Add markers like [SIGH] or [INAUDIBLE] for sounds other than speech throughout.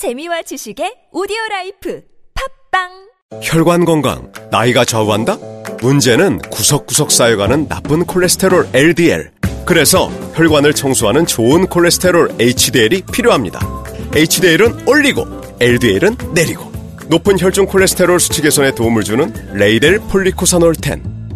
재미와 지식의 오디오 라이프 팟빵 혈관 건강, 나이가 좌우한다? 문제는 구석구석 쌓여가는 나쁜 콜레스테롤 LDL. 그래서 혈관을 청소하는 좋은 콜레스테롤 HDL이 필요합니다. HDL은 올리고, LDL은 내리고. 높은 혈중 콜레스테롤 수치 개선에 도움을 주는 레이델 폴리코사놀 10.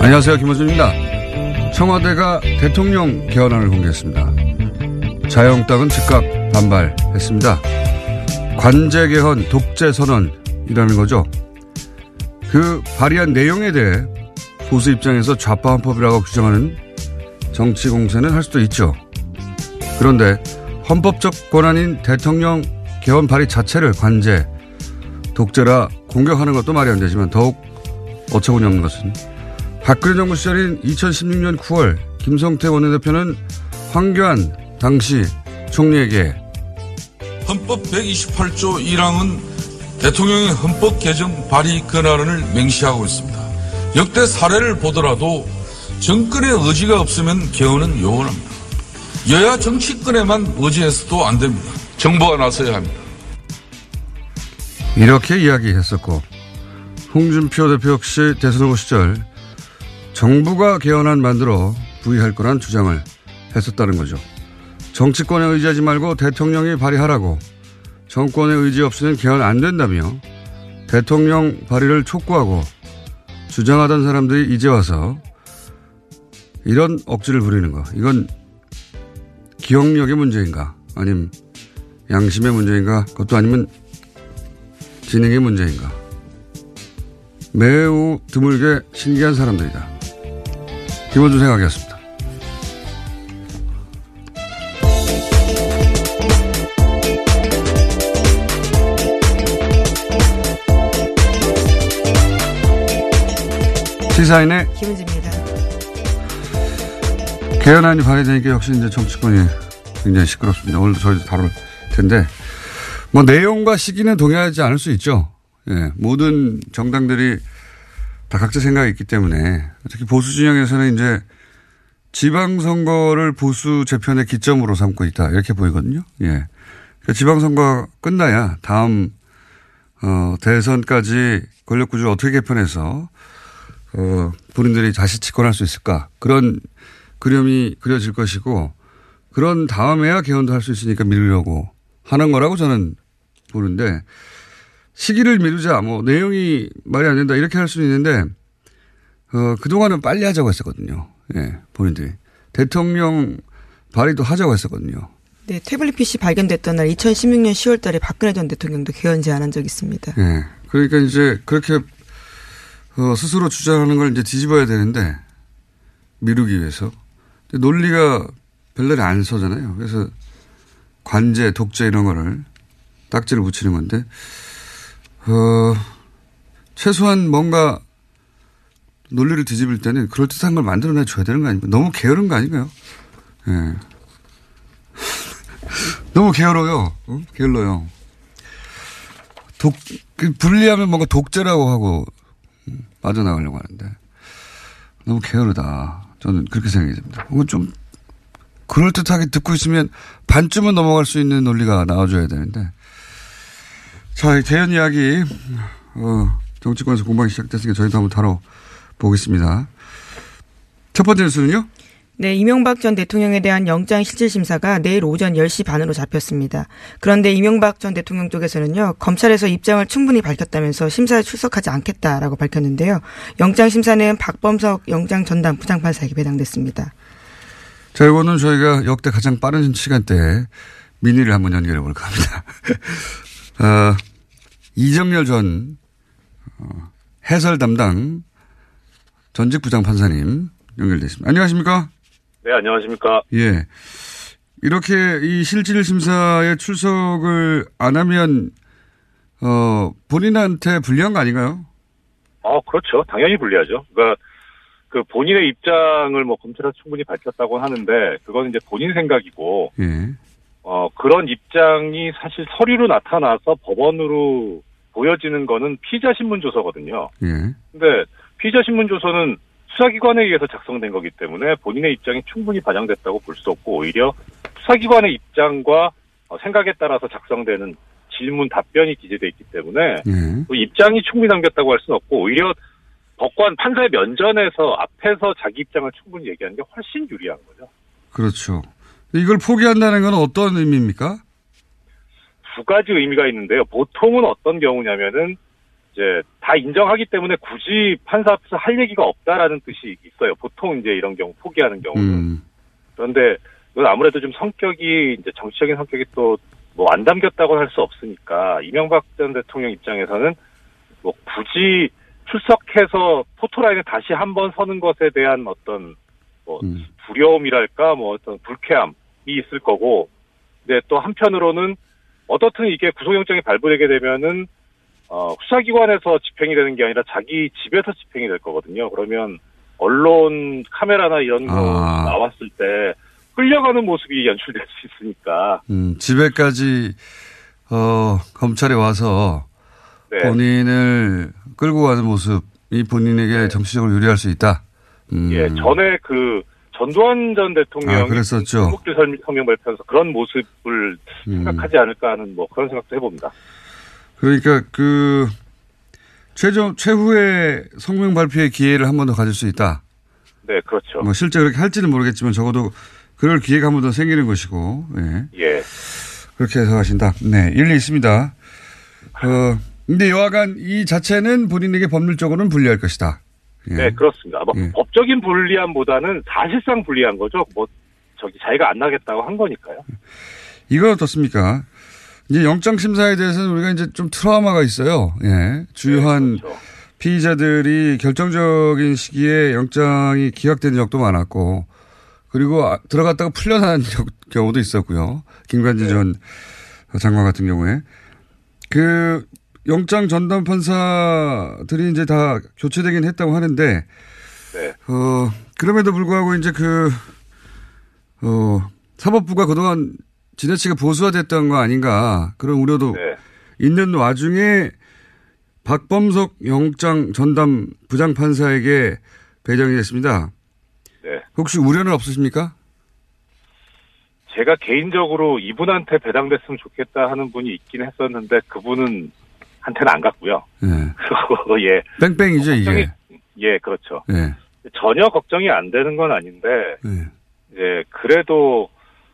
안녕하세요. 김호준입니다. 청와대가 대통령 개헌안을 공개했습니다. 자유한국당은 즉각 반발했습니다. 관제 개헌, 독재 선언이라는 거죠. 그 발의한 내용에 대해 보수 입장에서 좌파 헌법이라고 규정하는 정치 공세는 할 수도 있죠. 그런데 헌법적 권한인 대통령 개헌 발의 자체를 관제, 독재라 공격하는 것도 말이 안 되지만 더욱 어처구니 없는 것은 박근혜 정부 시절인 2016년 9월 김성태 원내대표는 황교안 당시 총리에게 헌법 128조 1항은 대통령의 헌법 개정 발의 권한을 맹시하고 있습니다. 역대 사례를 보더라도 정권의 의지가 없으면 개헌은 요원합니다. 여야 정치권에만 의지해서도 안 됩니다. 정부가 나서야 합니다. 이렇게 이야기했었고 홍준표 대표 역시 대선 후보 시절 정부가 개헌안 만들어 부의할 거란 주장을 했었다는 거죠. 정치권에 의지하지 말고 대통령이 발의하라고 정권의 의지 없이는 개헌 안 된다며 대통령 발의를 촉구하고 주장하던 사람들이 이제 와서 이런 억지를 부리는 거. 이건 기억력의 문제인가? 아니면 양심의 문제인가? 그것도 아니면 진행의 문제인가? 매우 드물게 신기한 사람들이다. 김원준 생각이었습니다. 시사인의 김은지입니다. 개헌안이 발의되니까 역시 이제 정치권이 굉장히 시끄럽습니다. 오늘도 저희도 다룰 텐데, 뭐 내용과 시기는 동의하지 않을 수 있죠. 예, 모든 정당들이 다 각자 생각이 있기 때문에 특히 보수 진영에서는 이제 지방선거를 보수 재편의 기점으로 삼고 있다 이렇게 보이거든요. 예. 그러니까 지방선거 끝나야 다음 어, 대선까지 권력구조를 어떻게 개편해서 어, 본인들이 다시 집권할 수 있을까 그런 그림이 그려질 것이고 그런 다음에야 개헌도 할 수 있으니까 미루려고 하는 거라고 저는 보는데 시기를 미루자, 뭐, 내용이 말이 안 된다, 이렇게 할 수는 있는데, 어, 그동안은 빨리 하자고 했었거든요. 예, 본인들이. 대통령 발의도 하자고 했었거든요. 네, 태블릿 PC 발견됐던 날 2016년 10월 달에 박근혜 전 대통령도 개헌 제안한 적이 있습니다. 예. 그러니까 이제 그렇게, 어, 스스로 주장하는 걸 이제 뒤집어야 되는데, 미루기 위해서. 논리가 별날이 안 서잖아요. 그래서 관제, 독재 이런 거를 딱지를 붙이는 건데, 어, 최소한 뭔가 논리를 뒤집을 때는 그럴듯한 걸 만들어내 줘야 되는 거 아닙니까? 너무 게으른 거 아닌가요? 예. 네. [LAUGHS] 너무 게으러요. 어? 게을러요. 독, 그 분리하면 뭔가 독재라고 하고 음, 빠져나가려고 하는데 너무 게으르다. 저는 그렇게 생각이 듭니다. 이건 좀 그럴듯하게 듣고 있으면 반쯤은 넘어갈 수 있는 논리가 나와줘야 되는데. 자, 대연 이야기, 어, 정치권에서 공방이 시작됐으니까 저희도 한번 다뤄보겠습니다. 첫 번째 뉴스는요? 네, 이명박 전 대통령에 대한 영장 실질 심사가 내일 오전 10시 반으로 잡혔습니다. 그런데 이명박 전 대통령 쪽에서는요, 검찰에서 입장을 충분히 밝혔다면서 심사에 출석하지 않겠다라고 밝혔는데요. 영장 심사는 박범석 영장 전담 부장판사에게 배당됐습니다. 자, 이거는 저희가 역대 가장 빠른 시간대에 민의를 한번 연결해 볼까 합니다. 어, [LAUGHS] 이정열 전 어, 해설 담당 전직 부장 판사님 연결됐습니다. 안녕하십니까? 네, 안녕하십니까. 예. 이렇게 이 실질 심사에 출석을 안 하면 어 본인한테 불리한 거 아닌가요? 아, 그렇죠. 당연히 불리하죠. 그러니까 그 본인의 입장을 뭐 검찰에서 충분히 밝혔다고 하는데 그건 이제 본인 생각이고 예. 어 그런 입장이 사실 서류로 나타나서 법원으로 보여지는 거는 피의자 신문 조서거든요. 예. 근데 피의자 신문 조서는 수사기관에 의해서 작성된 거기 때문에 본인의 입장이 충분히 반영됐다고 볼 수 없고 오히려 수사기관의 입장과 어, 생각에 따라서 작성되는 질문 답변이 기재돼 있기 때문에 예. 그 입장이 충분히 남겼다고 할 수는 없고 오히려 법관 판사의 면전에서 앞에서 자기 입장을 충분히 얘기하는 게 훨씬 유리한 거죠. 그렇죠. 이걸 포기한다는 건 어떤 의미입니까? 두 가지 의미가 있는데요. 보통은 어떤 경우냐면은 이제 다 인정하기 때문에 굳이 판사 앞에서 할 얘기가 없다라는 뜻이 있어요. 보통 이제 이런 경우 포기하는 경우는. 음. 그런데 이건 아무래도 좀 성격이 이제 정치적인 성격이 또 뭐 안 담겼다고 할 수 없으니까 이명박 전 대통령 입장에서는 뭐 굳이 출석해서 포토라인에 다시 한번 서는 것에 대한 어떤 뭐 음. 두려움이랄까 뭐 어떤 불쾌함이 있을 거고 근데 또 한편으로는 어떻든 이게 구속영장이 발부되게 되면은 어 수사기관에서 집행이 되는 게 아니라 자기 집에서 집행이 될 거거든요. 그러면 언론 카메라나 이런 거 아. 나왔을 때 끌려가는 모습이 연출될 수 있으니까 음, 집에까지 어 검찰에 와서 네. 본인을 끌고 가는 모습이 본인에게 정치적으로 유리할 수 있다. 음. 예, 전에 그 전두환 전 대통령이 아, 그랬었죠. 국제 성명 발표에서 그런 모습을 음. 생각하지 않을까 하는 뭐 그런 생각도 해봅니다. 그러니까 그 최종 최후의 성명 발표의 기회를 한 번 더 가질 수 있다. 네, 그렇죠. 뭐 실제 그렇게 할지는 모르겠지만 적어도 그럴 기회가 한 번 더 생기는 것이고, 예. 예. 그렇게 해석하신다. 네, 일리 있습니다. 어, 근데 여하간 이 자체는 본인에게 법률적으로는 불리할 것이다. 예. 네, 그렇습니다. 뭐 예. 법적인 불리함보다는 사실상 불리한 거죠. 뭐 저기 자기가 안 나겠다고 한 거니까요. 이건 어떻습니까? 이제 영장 심사에 대해서는 우리가 이제 좀 트라우마가 있어요. 예. 주요한 그렇죠. 피의자들이 결정적인 시기에 영장이 기각된 적도 많았고, 그리고 아- 들어갔다가 풀려난 [LAUGHS] 적- 경우도 있었고요. 김관진 네. 전 장관 같은 경우에. 그 영장 전담 판사들이 이제 다 교체되긴 했다고 하는데, 네. 어, 그럼에도 불구하고 이제 그, 어, 사법부가 그동안 지나치게 보수화됐던 거 아닌가 그런 우려도 네. 있는 와중에 박범석 영장 전담 부장판사에게 배정이 됐습니다. 네. 혹시 우려는 없으십니까? 제가 개인적으로 이분한테 배당됐으면 좋겠다 하는 분이 있긴 했었는데 그분은 한테는 안 갔고요. 예. 예. 뺑뺑이죠, 이게. 걱정이- 예, 그렇죠. 예. 전혀 걱정이 안 되는 건 아닌데 예. 이제 그래도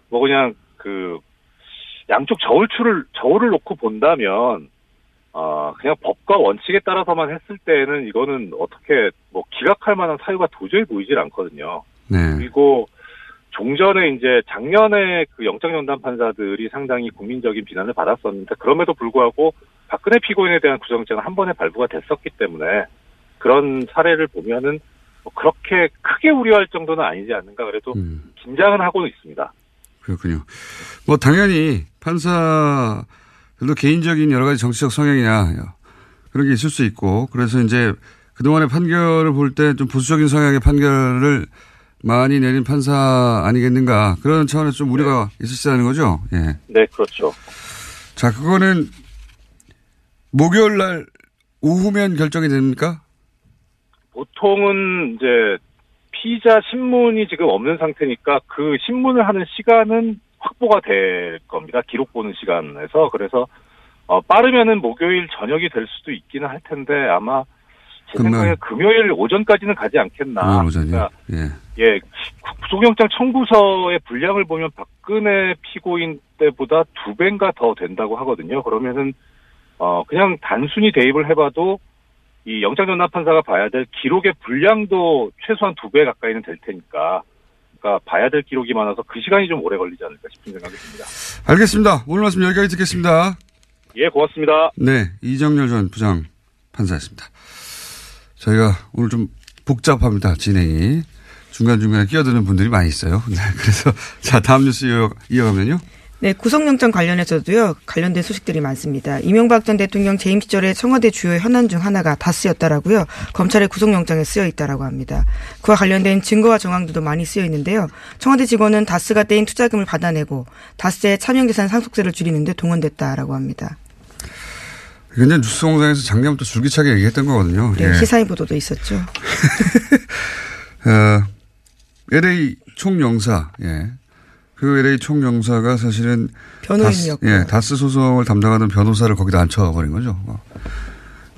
뭐 그냥 그 양쪽 저울추를 저울을 놓고 본다면 어 그냥 법과 원칙에 따라서만 했을 때는 이거는 어떻게 뭐 기각할 만한 사유가 도저히 보이질 않거든요. 네. 그리고 종전에 이제 작년에 그 영장연단 판사들이 상당히 국민적인 비난을 받았었는데 그럼에도 불구하고 박근혜 피고인에 대한 구속영장은 한 번에 발부가 됐었기 때문에 그런 사례를 보면은 뭐 그렇게 크게 우려할 정도는 아니지 않는가 그래도 음. 긴장은 하고는 있습니다. 그렇군요. 뭐 당연히 판사들도 개인적인 여러 가지 정치적 성향이나 그런 게 있을 수 있고 그래서 이제 그동안의 판결을 볼 때 좀 보수적인 성향의 판결을 많이 내린 판사 아니겠는가 그런 차원에서 좀 우려가 있으시다는 거죠. 예. 네, 그렇죠. 자, 그거는 목요일 날 오후면 결정이 됩니까? 보통은 이제 피의자 신문이 지금 없는 상태니까 그 신문을 하는 시간은 확보가 될 겁니다. 기록 보는 시간에서 그래서 어, 빠르면은 목요일 저녁이 될 수도 있기는 할 텐데 아마 제 금요일. 생각에 금요일 오전까지는 가지 않겠나. 그러니까 예. 예, 구속영장 청구서의 분량을 보면 박근혜 피고인 때보다 두 배인가 더 된다고 하거든요. 그러면은 어 그냥 단순히 대입을 해봐도 이 영장 전담 판사가 봐야 될 기록의 분량도 최소한 두 배 가까이는 될 테니까. 그러니까 봐야 될 기록이 많아서 그 시간이 좀 오래 걸리지 않을까 싶은 생각이 듭니다. 알겠습니다. 오늘 말씀 여기까지 듣겠습니다. 예, 고맙습니다. 네, 이정열 전 부장 판사였습니다. 저희가 오늘 좀 복잡합니다, 진행이. 중간중간에 끼어드는 분들이 많이 있어요. 네, 그래서, [LAUGHS] 자, 다음 뉴스 이어, 이어가면요. 네, 구속영장 관련해서도요, 관련된 소식들이 많습니다. 이명박 전 대통령 재임 시절에 청와대 주요 현안 중 하나가 다스였다라고요, 검찰의 구속영장에 쓰여 있다라고 합니다. 그와 관련된 증거와 정황들도 많이 쓰여 있는데요, 청와대 직원은 다스가 떼인 투자금을 받아내고, 다스의 차명재산 상속세를 줄이는데 동원됐다라고 합니다. 굉장히 뉴스공장에서 작년부터 줄기차게 얘기했던 거거든요. 네, 예. 시사인 보도도 있었죠. [LAUGHS] 어, LA 총영사, 예. 그 LA 총영사가 사실은 변호인이었고. 다스, 예, 다스 소송을 담당하던 변호사를 거기다 앉혀버린 거죠. 어.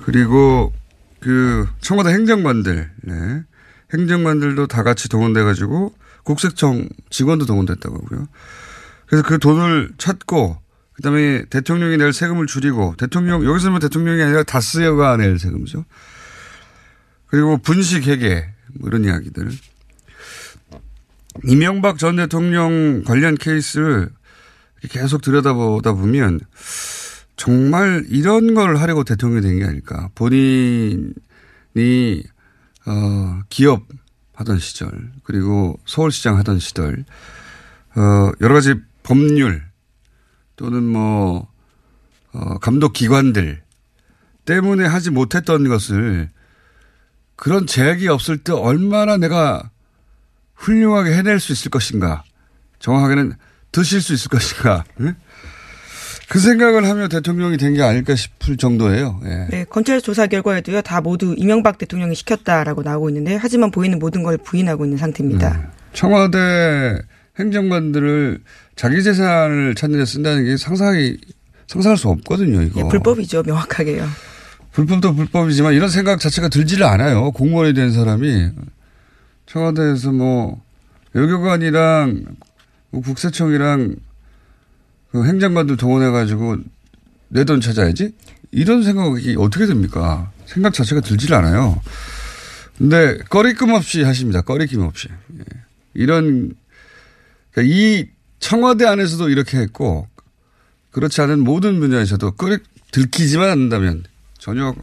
그리고 그 청와대 행정관들, 네. 행정관들도 다 같이 동원돼가지고 국세청 직원도 동원됐다고 하고요. 그래서 그 돈을 찾고 그다음에 대통령이 낼 세금을 줄이고 대통령 여기서 는 대통령이 아니라 다스가 낼 세금이죠. 그리고 분식 회계 뭐 이런 이야기들. 이명박 전 대통령 관련 케이스를 계속 들여다보다 보면 정말 이런 걸 하려고 대통령이 된 게 아닐까. 본인이 어 기업 하던 시절 그리고 서울시장 하던 시절 어 여러 가지 법률 또는 뭐 어, 감독 기관들 때문에 하지 못했던 것을 그런 제약이 없을 때 얼마나 내가 훌륭하게 해낼 수 있을 것인가. 정확하게는 드실 수 있을 것인가. 응? 그 생각을 하며 대통령이 된 게 아닐까 싶을 정도예요. 예. 네, 검찰 조사 결과에도요, 다 모두 이명박 대통령이 시켰다라고 나오고 있는데, 하지만 보이는 모든 걸 부인하고 있는 상태입니다. 청와대 행정관들을 자기 재산을 찾는 데 쓴다는 게 상상이, 상상할 수 없거든요, 이거. 예, 불법이죠, 명확하게요. 불법도 불법이지만 이런 생각 자체가 들지를 않아요. 공무원이 된 사람이. 청와대에서 뭐, 외교관이랑 뭐 국세청이랑 그 행정관들 동원해가지고 내 돈 찾아야지? 이런 생각이 어떻게 됩니까? 생각 자체가 들질 않아요. 근데 꺼리낌 없이 하십니다. 꺼리낌 없이. 예. 이런, 그러니까 이 청와대 안에서도 이렇게 했고, 그렇지 않은 모든 분야에서도 꺼리, 들키지만 않는다면 전혀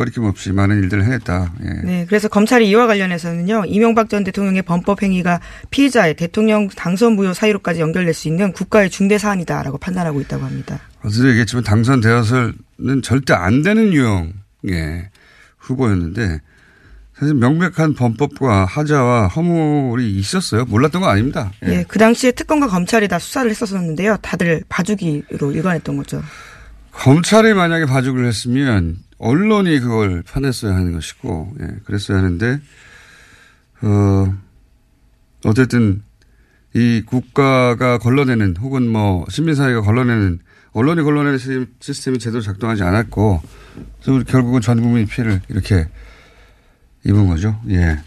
꺼리낌 없이 많은 일들을 해냈다. 예. 네, 그래서 검찰이 이와 관련해서는요, 이명박 전 대통령의 범법 행위가 피의자의 대통령 당선 무효 사유로까지 연결될 수 있는 국가의 중대 사안이다라고 판단하고 있다고 합니다. 어제도 얘기했지만 당선되어서는 절대 안 되는 유형의 후보였는데 사실 명백한 범법과 하자와 허물이 있었어요. 몰랐던 거 아닙니다. 예. 예, 그 당시에 특검과 검찰이 다 수사를 했었었는데요, 다들 봐주기로 일관했던 거죠. 검찰이 만약에 봐주기를 했으면 언론이 그걸 파냈어야 하는 것이고, 예, 그랬어야 하는데, 어, 어쨌든 이 국가가 걸러내는 혹은 뭐 시민사회가 걸러내는 언론이 걸러내는 시스템- 시스템이 제대로 작동하지 않았고, 그래서 결국은 전 국민이 피해를 이렇게 입은 거죠. 예.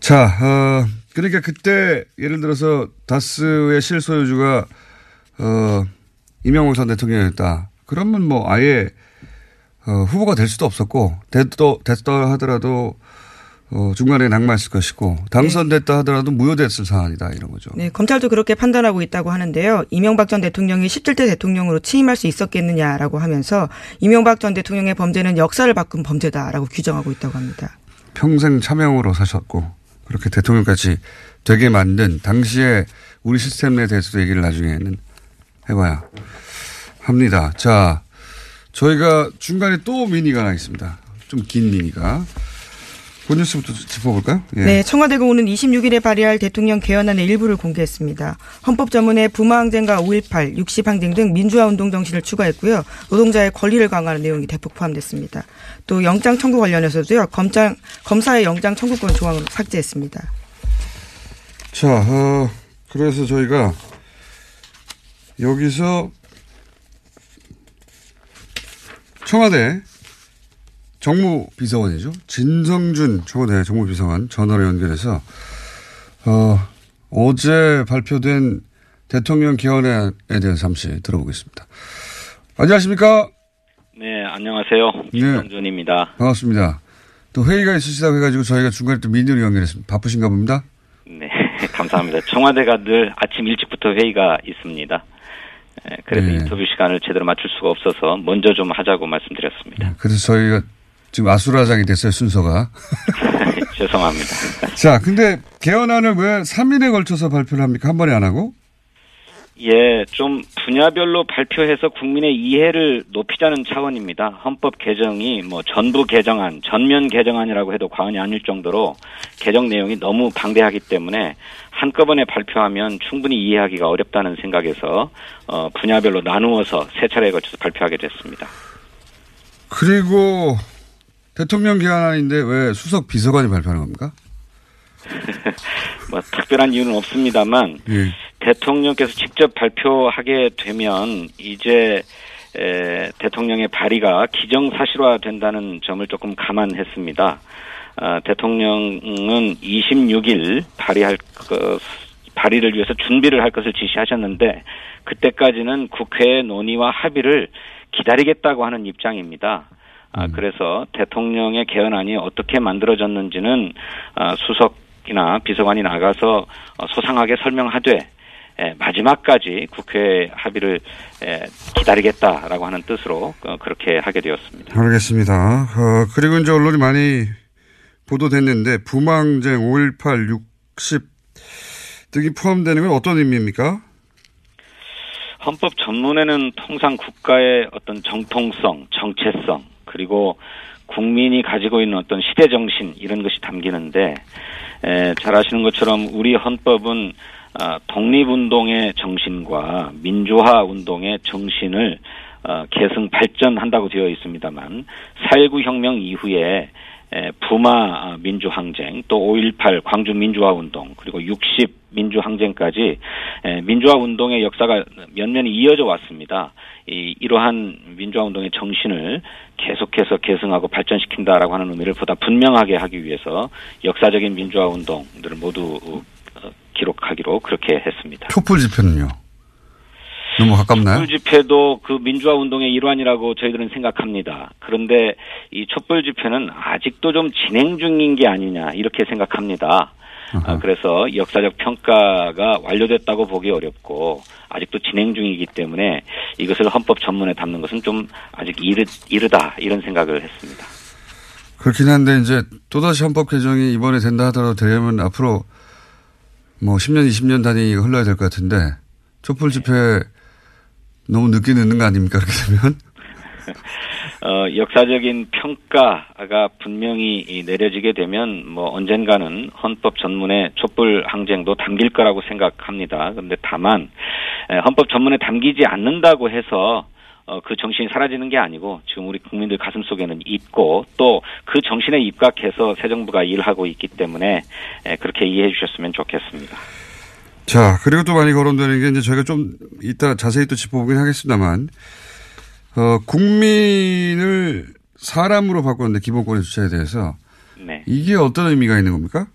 자, 어, 그러니까 그때 예를 들어서 다스의 실소유주가 어, 이명박 전 대통령이었다. 그러면 뭐 아예 어, 후보가 될 수도 없었고 됐더 됐다 하더라도 어, 중간에 낙마했을 것이고 당선됐다 하더라도 무효됐을 사안이다 이런 거죠. 네, 검찰도 그렇게 판단하고 있다고 하는데요. 이명박 전 대통령이 17대 대통령으로 취임할 수 있었겠느냐라고 하면서 이명박 전 대통령의 범죄는 역사를 바꾼 범죄다라고 규정하고 있다고 합니다. 평생 차명으로 사셨고 그렇게 대통령까지 되게 만든 당시에 우리 시스템에 대해서도 얘기를 나중에는 해봐야 합니다. 자, 저희가 중간에 또 미니가 하나 있습니다. 좀 긴 미니가. 본 뉴스부터 짚어볼까요? 예. 네, 청와대가 오는 26일에 발의할 대통령 개헌안의 일부를 공개했습니다. 헌법 전문에 부마항쟁과 5.18, 60항쟁 등 민주화 운동 정신을 추가했고요. 노동자의 권리를 강화하는 내용이 대폭 포함됐습니다. 또 영장 청구 관련해서도요. 검장 검사의 영장 청구권 조항을 삭제했습니다. 자, 어, 그래서 저희가 여기서 청와대 정무비서관이죠. 진성준 청와대 정무비서관 전화로 연결해서 어, 어제 발표된 대통령 개헌에 대해서 잠시 들어보겠습니다. 안녕하십니까? 네, 안녕하세요. 김성준입니다. 반갑습니다. 또 회의가 있으시다고 해가지고 저희가 중간에 또 민의로 연결했습니다. 바쁘신가 봅니다. 네, [LAUGHS] 감사합니다. 청와대가 늘 아침 일찍부터 회의가 있습니다. 네, 그래서 네. 인터뷰 시간을 제대로 맞출 수가 없어서 먼저 좀 하자고 말씀드렸습니다. 그래서 저희가 지금 아수라장이 됐어요, 순서가. [LAUGHS] 죄송합니다. [LAUGHS] 자, 근데 개헌안을 왜 3일에 걸쳐서 발표를 합니까? 한 번에 안 하고? 예, 좀 분야별로 발표해서 국민의 이해를 높이자는 차원입니다. 헌법 개정이 뭐 전부 개정안, 전면 개정안이라고 해도 과언이 아닐 정도로 개정 내용이 너무 방대하기 때문에 한꺼번에 발표하면 충분히 이해하기가 어렵다는 생각에서 어, 분야별로 나누어서 세 차례에 걸쳐서 발표하게 됐습니다. 그리고 대통령 개헌안인데 왜 수석 비서관이 발표하는 겁니까? [LAUGHS] 뭐 특별한 이유는 없습니다만 예. 대통령께서 직접 발표하게 되면 이제 에, 대통령의 발의가 기정사실화 된다는 점을 조금 감안했습니다. 아, 대통령은 26일 발의할 것, 발의를 위해서 준비를 할 것을 지시하셨는데 그때까지는 국회의 논의와 합의를 기다리겠다고 하는 입장입니다. 아, 그래서 대통령의 개헌안이 어떻게 만들어졌는지는 아, 수석이나 비서관이 나가서 어, 소상하게 설명하되 에, 마지막까지 국회 합의를 에, 기다리겠다라고 하는 뜻으로 어, 그렇게 하게 되었습니다. 알겠습니다. 어, 그리고 이제 언론이 많이 보도됐는데 부망쟁 5.18, 60 등이 포함되는 건 어떤 의미입니까? 헌법 전문에는 통상 국가의 어떤 정통성, 정체성, 그리고 국민이 가지고 있는 어떤 시대 정신 이런 것이 담기는데 에, 잘 아시는 것처럼 우리 헌법은 아, 독립운동의 정신과 민주화 운동의 정신을 어, 계승 발전한다고 되어 있습니다만 4.19 혁명 이후에 에, 부마 아, 민주항쟁 또 5.18 광주 민주화 운동 그리고 60 민주항쟁까지 에, 민주화 운동의 역사가 면면이 이어져 왔습니다. 이 이러한 민주화 운동의 정신을 계속해서 계승하고 발전시킨다라고 하는 의미를 보다 분명하게 하기 위해서 역사적인 민주화 운동들을 모두 어, 기록하기로 그렇게 했습니다. 촛불 집회는요? 너무 가깝나요? 촛불 집회도 그 민주화 운동의 일환이라고 저희들은 생각합니다. 그런데 이 촛불 집회는 아직도 좀 진행 중인 게 아니냐 이렇게 생각합니다. 아, 그래서 역사적 평가가 완료됐다고 보기 어렵고 아직도 진행 중이기 때문에 이것을 헌법 전문에 담는 것은 좀 아직 이르, 이르다 이런 생각을 했습니다. 그렇긴 한데 이제 또다시 헌법 개정이 이번에 된다 하더라도 되려면 앞으로 뭐 10년, 20년 단위가 흘러야 될 것 같은데 촛불 집회 너무 늦게 늦는 거 아닙니까? 그렇게 되면? [LAUGHS] 어, 역사적인 평가가 분명히 이 내려지게 되면 뭐 언젠가는 헌법 전문에 촛불 항쟁도 담길 거라고 생각합니다. 그런데 다만 에, 헌법 전문에 담기지 않는다고 해서 어, 그 정신이 사라지는 게 아니고 지금 우리 국민들 가슴 속에는 있고 또 그 정신에 입각해서 새 정부가 일하고 있기 때문에 에, 그렇게 이해해 주셨으면 좋겠습니다. 자, 그리고 또 많이 거론되는 게 이제 저희가 좀 이따 자세히 또 짚어보긴 하겠습니다만, 어, 국민을 사람으로 바꾸는데 기본권의 주체에 대해서 네. 이게 어떤 의미가 있는 겁니까?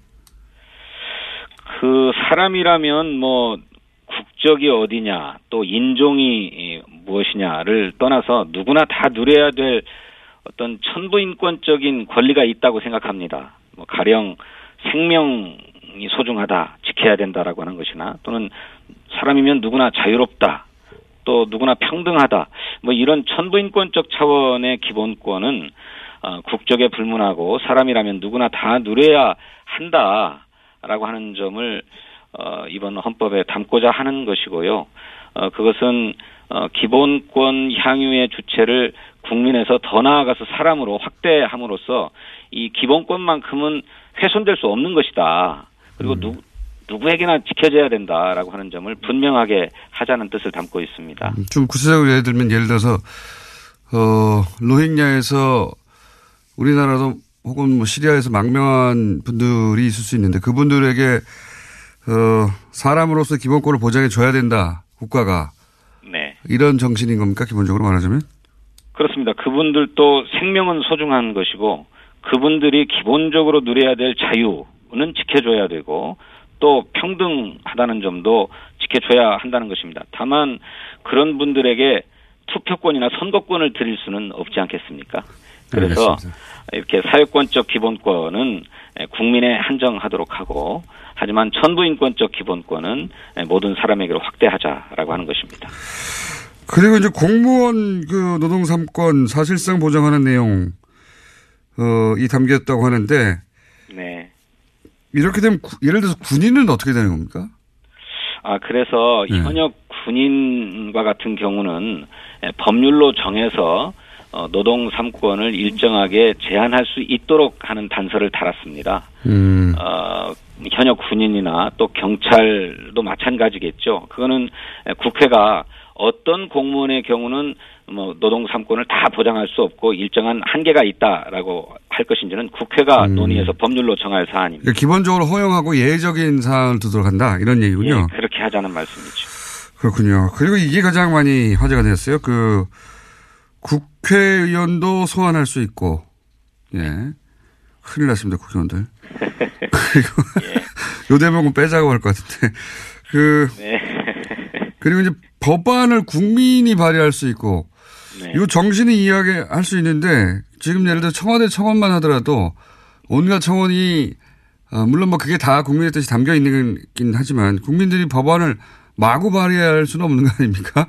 그 사람이라면 뭐 국적이 어디냐 또 인종이 이, 무엇이냐를 떠나서 누구나 다 누려야 될 어떤 천부인권적인 권리가 있다고 생각합니다. 뭐 가령 생명이 소중하다 지켜야 된다라고 하는 것이나 또는 사람이면 누구나 자유롭다 또 누구나 평등하다 뭐 이런 천부인권적 차원의 기본권은 어, 국적에 불문하고 사람이라면 누구나 다 누려야 한다라고 하는 점을 어, 이번 헌법에 담고자 하는 것이고요. 어, 그것은 어, 기본권 향유의 주체를 국민에서 더 나아가서 사람으로 확대함으로써 이 기본권만큼은 훼손될 수 없는 것이다. 그리고 음. 누, 누구에게나 지켜져야 된다라고 하는 점을 분명하게 하자는 뜻을 담고 있습니다. 좀 구체적으로 예를 들면 예를 들어서 어 로힝야에서 우리나라도 혹은 뭐 시리아에서 망명한 분들이 있을 수 있는데 그분들에게 어 사람으로서 기본권을 보장해 줘야 된다 국가가 네. 이런 정신인 겁니까 기본적으로 말하자면 그렇습니다. 그분들도 생명은 소중한 것이고 그분들이 기본적으로 누려야 될 자유 는 지켜줘야 되고 또 평등하다는 점도 지켜줘야 한다는 것입니다. 다만 그런 분들에게 투표권이나 선거권을 드릴 수는 없지 않겠습니까? 그래서 알겠습니다. 이렇게 사회권적 기본권은 국민에 한정하도록 하고 하지만 천부인권적 기본권은 모든 사람에게로 확대하자라고 하는 것입니다. 그리고 이제 공무원 그 노동 3권 사실상 보장하는 내용 어, 이 담겼다고 하는데 네. 이렇게 되면 구- 예를 들어서 군인은 어떻게 되는 겁니까? 아, 그래서 네. 현역 군인과 같은 경우는 예, 법률로 정해서 어, 노동 3권을 일정하게 제한할 수 있도록 하는 단서를 달았습니다. 음. 어, 현역 군인이나 또 경찰도 마찬가지겠죠. 그거는 에, 국회가 어떤 공무원의 경우는 뭐 노동 3권을 다 보장할 수 없고 일정한 한계가 있다라고 할 것인지는 국회가 음. 논의해서 법률로 정할 사안입니다. 그러니까 기본적으로 허용하고 예외적인 사항을 두도록 한다 이런 얘기군요. 예, 그렇게 하자는 말씀이죠. 그렇군요. 그리고 이게 가장 많이 화제가 됐어요. 그 국회의원도 소환할 수 있고, 예. 큰일 났습니다, 국회의원들. [LAUGHS] 그리고 [LAUGHS] 요 대목은 빼자고 할 것 같은데. 그, 네. [LAUGHS] 그리고 이제 법안을 국민이 발의할 수 있고, 네. 이 정신이 이야기할 수 있는데, 지금 예를 들어 청와대 청원만 하더라도, 온갖 청원이, 어, 물론 뭐 그게 다 국민의 뜻이 담겨 있는 긴 하지만, 국민들이 법안을 마구 발의할 수는 없는 거 아닙니까?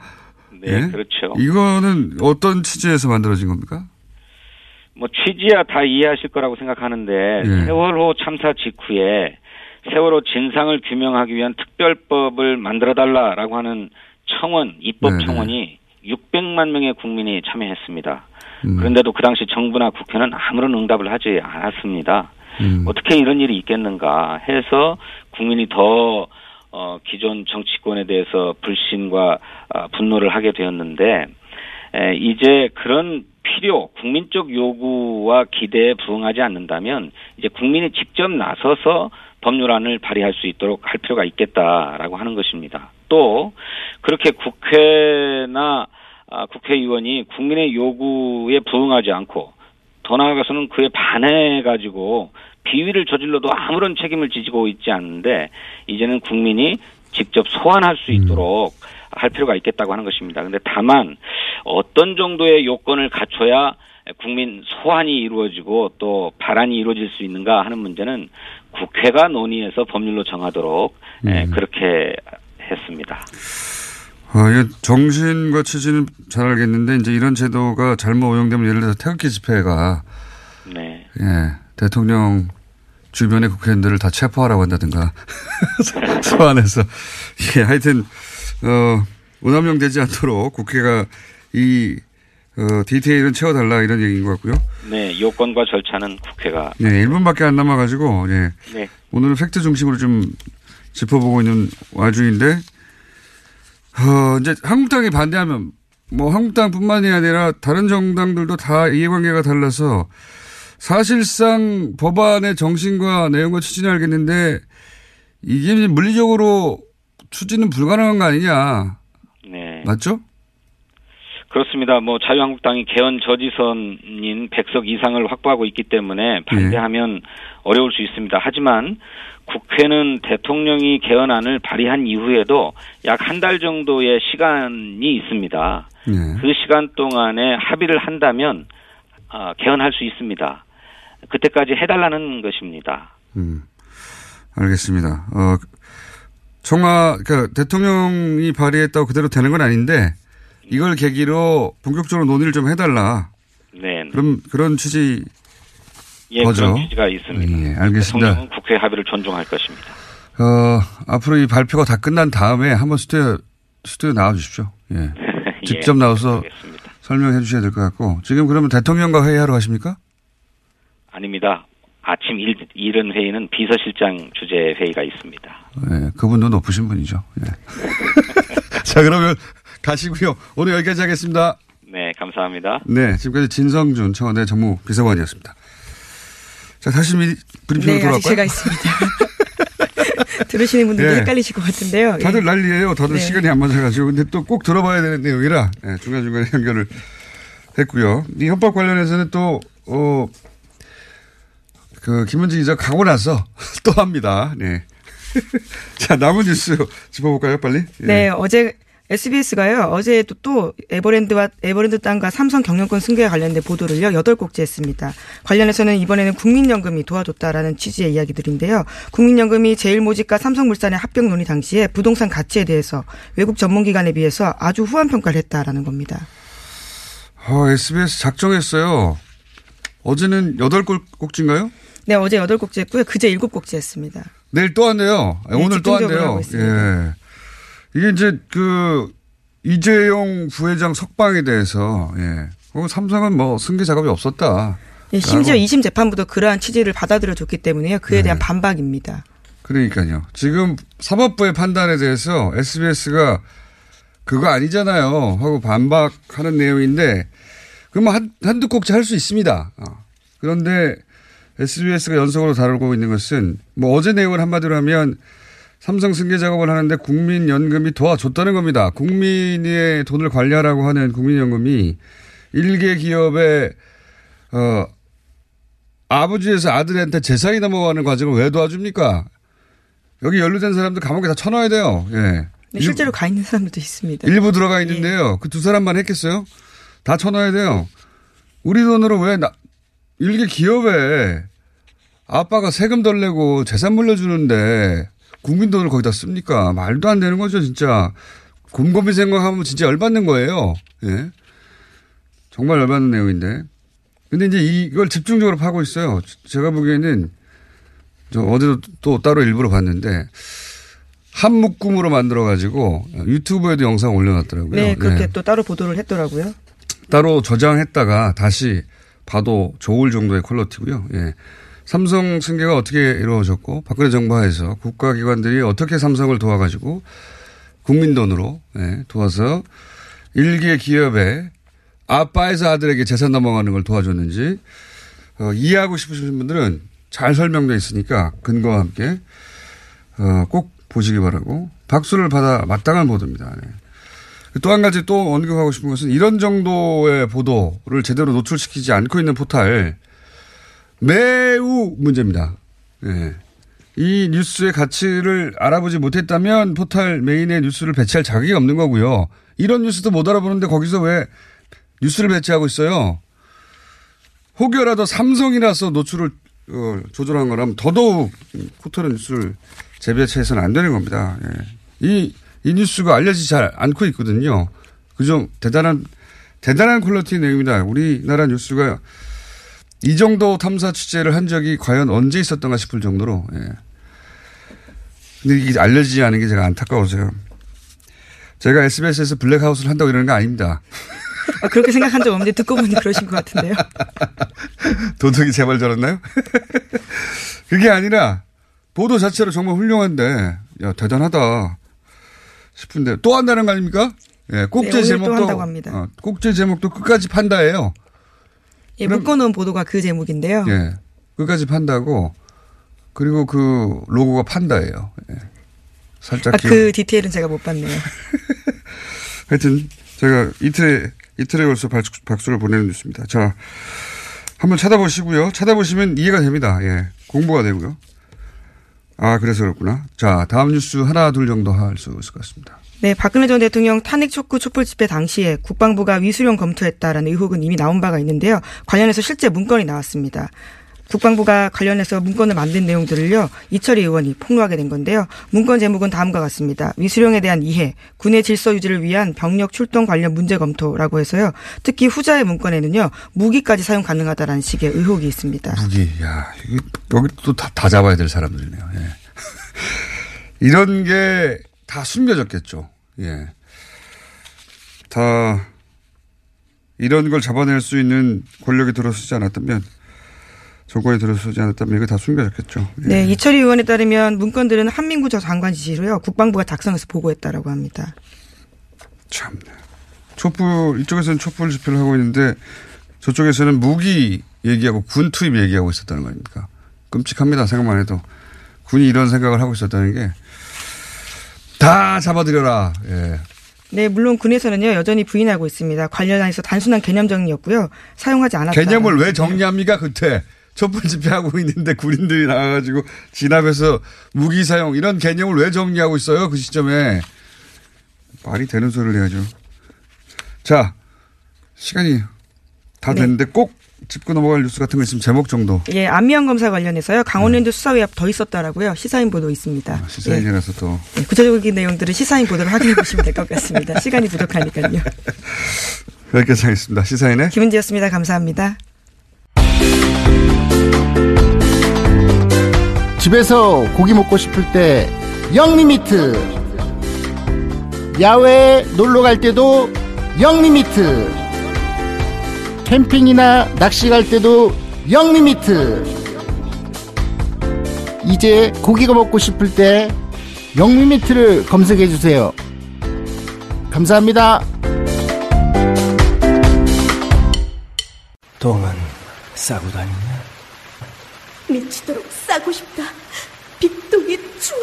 네, 예? 그렇죠. 이거는 어떤 취지에서 만들어진 겁니까? 뭐 취지야 다 이해하실 거라고 생각하는데 예. 세월호 참사 직후에 세월호 진상을 규명하기 위한 특별법을 만들어 달라라고 하는 청원 입법 네네. 청원이 600만 명의 국민이 참여했습니다. 음. 그런데도 그 당시 정부나 국회는 아무런 응답을 하지 않았습니다. 음. 어떻게 이런 일이 있겠는가 해서 국민이 더 어, 기존 정치권에 대해서 불신과 아, 분노를 하게 되었는데 에, 이제 그런 필요, 국민적 요구와 기대에 부응하지 않는다면 이제 국민이 직접 나서서 법률안을 발의할 수 있도록 할 필요가 있겠다라고 하는 것입니다. 또 그렇게 국회나 아, 국회의원이 국민의 요구에 부응하지 않고 더 나아가서는 그에 반해 가지고 비위를 저질러도 아무런 책임을 지지고 있지 않는데 이제는 국민이 직접 소환할 수 있도록 할 필요가 있겠다고 하는 것입니다. 근데 다만 어떤 정도의 요건을 갖춰야 국민 소환이 이루어지고 또 발안이 이루어질 수 있는가 하는 문제는 국회가 논의해서 법률로 정하도록 에, 그렇게 했습니다. 어, 이 정신과 취지는 잘 알겠는데 이제 이런 제도가 잘못 오용되면 예를 들어서 태극기 집회가 네. 예, 대통령 주변의 국회의원들을 다 체포하라고 한다든가 [LAUGHS] 소환해서 예, 하여튼 어, 오남용 되지 않도록 국회가 이 어, 디테일은 채워달라 이런 얘기인 것 같고요. 네, 요건과 절차는 국회가 네, 1분밖에 안 남아가지고 예, 네. 오늘은 팩트 중심으로 좀 짚어보고 있는 와중인데, 어, 이제 한국당이 반대하면, 뭐 한국당뿐만이 아니라 다른 정당들도 다 이해관계가 달라서 사실상 법안의 정신과 내용과 취지는 알겠는데 이게 물리적으로 추진은 불가능한 거 아니냐. 네. 맞죠? 그렇습니다. 뭐 자유한국당이 개헌 저지선인 100석 이상을 확보하고 있기 때문에 반대하면 어려울 수 있습니다. 하지만 국회는 대통령이 개헌안을 발의한 이후에도 약 한 달 정도의 시간이 있습니다. 네. 그 시간 동안에 합의를 한다면 아, 개헌할 수 있습니다. 그때까지 해달라는 것입니다. 음, 알겠습니다. 어, 청와, 그러니까 대통령이 발의했다고 그대로 되는 건 아닌데 이걸 계기로 본격적으로 논의를 좀 해달라. 네. 그럼 그런 취지 예, 거죠. 그런 취지가 있습니다. 예, 알겠습니다. 대통령은 국회 합의를 존중할 것입니다. 어, 앞으로 이 발표가 다 끝난 다음에 한번 스튜디오, 스튜디오 나와 주십시오. [LAUGHS] 예. 직접 나와서 알겠습니다. 설명해 주셔야 될 것 같고 지금 그러면 대통령과 회의하러 가십니까? 아닙니다. 아침 일, 이른 회의는 비서실장 주재 회의가 있습니다. 예, 그분도 높으신 분이죠. 예. [LAUGHS] 자, 그러면 가시고요. 오늘 여기까지 하겠습니다. 네, 감사합니다. 네, 지금까지 진성준 청와대 정무 비서관이었습니다. 자, 다시 미, 브리핑으로 네, 돌아갈까요? 제가 있습니다. [LAUGHS] 들으시는 분들도 예. 헷갈리실 것 같은데요. 예. 다들 난리예요. 다들 네. 시간이 안 맞아가지고. 근데 또 꼭 들어봐야 되는 내용이라 예, 중간중간에 [LAUGHS] 연결을 했고요. 이 헌법 관련해서는 또, 어, 그, 김은지 기자 가고 나서 [LAUGHS] 또 합니다. 네. 자, 남은 뉴스 짚어볼까요, 빨리? 예. 네, 어제 SBS가요. 어제 또, 또 에버랜드와 에버랜드 땅과 삼성 경영권 승계와 관련된 보도를요. 여덟 곡지 했습니다. 관련해서는 이번에는 국민연금이 도와줬다라는 취지의 이야기들인데요. 국민연금이 제일모직과 삼성물산의 합병 논의 당시에 부동산 가치에 대해서 외국 전문기관에 비해서 아주 후한 평가를 했다라는 겁니다. 어, SBS 작정했어요. 어제는 여덟 곡- 곡지인가요? 네, 어제 여덟 곡지 했고요. 그제 일곱 곡지 했습니다. 내일 또 한대요. 네, 오늘 또 한대요. 예. 이게 이제 그 이재용 부회장 석방에 대해서 예. 어, 삼성은 뭐 승계 작업이 없었다. 예, 심지어 라고. 2심 재판부도 그러한 취지를 받아들여 줬기 때문에요. 그에 네. 대한 반박입니다. 그러니까요. 지금 사법부의 판단에 대해서 SBS가 그거 아니잖아요. 하고 반박하는 내용인데 그러면 한, 한두 꼭지 할 수 있습니다. 어. 그런데 SBS가 연속으로 다루고 있는 것은 뭐 어제 내용을 한마디로 하면 삼성 승계 작업을 하는데 국민연금이 도와줬다는 겁니다. 국민의 돈을 관리하라고 하는 국민연금이 일개 기업의 어 아버지에서 아들한테 재산이 넘어가는 과정을 왜 도와줍니까? 여기 연루된 사람들 감옥에 다 쳐넣어야 돼요. 예. 네, 실제로 가 있는 사람들도 있습니다. 일부 들어가 있는데요. 그두 사람만 했겠어요? 다 쳐넣어야 돼요. 우리 돈으로 왜 나, 일개 기업에 아빠가 세금 덜 내고 재산 물려주는데 국민 돈을 거기다 씁니까? 말도 안 되는 거죠, 진짜. 곰곰이 생각하면 진짜 열받는 거예요. 예. 정말 열받는 내용인데. 근데 이제 이걸 집중적으로 파고 있어요. 제가 보기에는 저 어제도 또 따로 일부러 봤는데 한 묶음으로 만들어 가지고 유튜브에도 영상 올려놨더라고요. 네, 그렇게 네. 또 따로 보도를 했더라고요. 따로 저장했다가 다시 봐도 좋을 정도의 퀄리티고요. 예. 삼성 승계가 어떻게 이루어졌고 박근혜 정부 하에서 국가기관들이 어떻게 삼성을 도와가지고 국민 돈으로 예, 도와서 일개 기업에 아빠에서 아들에게 재산 넘어가는 걸 도와줬는지 어, 이해하고 싶으신 분들은 잘 설명되어 있으니까 근거와 함께 어, 꼭 보시기 바라고 박수를 받아 마땅한 보도입니다. 네. 또한 가지 또 언급하고 싶은 것은 이런 정도의 보도를 제대로 노출시키지 않고 있는 포탈 매우 문제입니다. 예. 이 뉴스의 가치를 알아보지 못했다면 포탈 메인의 뉴스를 배치할 자격이 없는 거고요. 이런 뉴스도 못 알아보는데 거기서 왜 뉴스를 배치하고 있어요? 혹여라도 삼성이라서 노출을 어, 조절한 거라면 더더욱 포털의 뉴스를 재배치해서는 안 되는 겁니다. 예. 이, 이 뉴스가 알려지지 잘 않고 있거든요. 그좀 대단한, 대단한 quality의 내용입니다. 우리나라 뉴스가 이 정도 탐사 취재를 한 적이 과연 언제 있었던가 싶을 정도로, 예. 근데 이게 알려지지 않은 게 제가 안타까워서요. 제가 SBS에서 블랙하우스를 한다고 이러는 거 아닙니다. 아, 그렇게 생각한 적 없는데 듣고 보니 그러신 것 같은데요. [LAUGHS] 도둑이 제발 저랬나요? [LAUGHS] 그게 아니라 보도 자체로 정말 훌륭한데 야 대단하다 싶은데 또 한다는 거 아닙니까? 예, 꼭지 네, 제목도 한다고 합니다. 어, 꼭지 제목도 끝까지 판다예요. 예, 묶어놓은 보도가 그 제목인데요. 예, 끝까지 판다고 그리고 그 로고가 판다예요. 예. 살짝 아, 기억- 그 디테일은 제가 못 봤네요. [LAUGHS] 하여튼 제가 이틀에 이틀에 걸쳐 박수, 박수를 보내는 뉴스입니다. 자, 한번 찾아보시고요. 찾아보시면 이해가 됩니다. 예, 공부가 되고요. 아, 그래서 그렇구나. 자, 다음 뉴스 하나 둘 정도 할 수 있을 것 같습니다. 네, 박근혜 전 대통령 탄핵 촉구 촛불 집회 당시에 국방부가 위수령 검토했다라는 의혹은 이미 나온 바가 있는데요. 관련해서 실제 문건이 나왔습니다. 국방부가 관련해서 문건을 만든 내용들을요, 이철희 의원이 폭로하게 된 건데요. 문건 제목은 다음과 같습니다. 위수령에 대한 이해, 군의 질서 유지를 위한 병력 출동 관련 문제 검토라고 해서요. 특히 후자의 문건에는요, 무기까지 사용 가능하다라는 식의 의혹이 있습니다. 무기, 야, 여기 또 다, 다 잡아야 될 사람들이네요. 예. [LAUGHS] 이런 게 다 숨겨졌겠죠. 예. 다 이런 걸 잡아낼 수 있는 권력이 들어서지 않았다면 정권이 들어서지 않았다면 이거 다 숨겨졌겠죠. 예. 네, 이철희 의원에 따르면 문건들은 한민구 전 장관 지시로요. 국방부가 작성해서 보고했다라고 합니다. 참. 촛불 이쪽에서는 촛불 집회를 하고 있는데 저쪽에서는 무기 얘기하고 군 투입 얘기하고 있었다는 거 아닙니까? 끔찍합니다. 생각만 해도 군이 이런 생각을 하고 있었다는 게 다 잡아들여라. 예. 네, 물론 군에서는요 여전히 부인하고 있습니다. 관련해서 단순한 개념 정리였고요. 사용하지 않았다. 개념을 왜 정리합니까 그때 촛불 집회하고 있는데 군인들이 나와가지고 진압해서 무기 사용 이런 개념을 왜 정리하고 있어요 그 시점에 말이 되는 소리를 해야죠. 자 시간이 다 네. 됐는데 꼭 짚고 넘어갈 뉴스 같은 거 있으면 제목 정도 예, 안미영 검사 관련해서요. 강원랜드 수사위에 더 있었다라고요. 시사인 보도 있습니다. 아, 시사인이라서 또 예, 구체적인 내용들은 시사인 보도를 확인해 보시면 될 것 같습니다. 시간이 부족하니까요. [LAUGHS] 여기까지 하겠습니다. 시사인의 김은지였습니다. 감사합니다. 집에서 고기 먹고 싶을 때 영리미트. 야외에 놀러 갈 때도 영리미트. 캠핑이나 낚시 갈 때도 영리미트. 이제 고기가 먹고 싶을 때 영리미트를 검색해 주세요. 감사합니다. 똥은 싸고 다니냐? 미치도록 싸고 싶다. 빅동의 추억.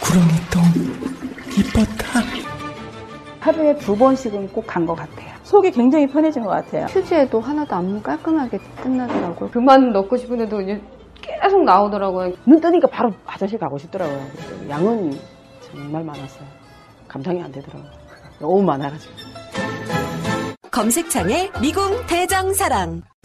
구렁이 똥 이뻤다. 하루에 두 번씩은 꼭 간 것 같아요. 속이 굉장히 편해진 것 같아요. 휴지에도 하나도 안 깔끔하게 끝나더라고요. 그만 넣고 싶은데도 이제 계속 나오더라고요. 눈 뜨니까 바로 화장실 가고 싶더라고요. 그래서 양은 정말 많았어요. 감당이 안 되더라고요. 너무 많아가지고. 검색창에 미궁 대장사랑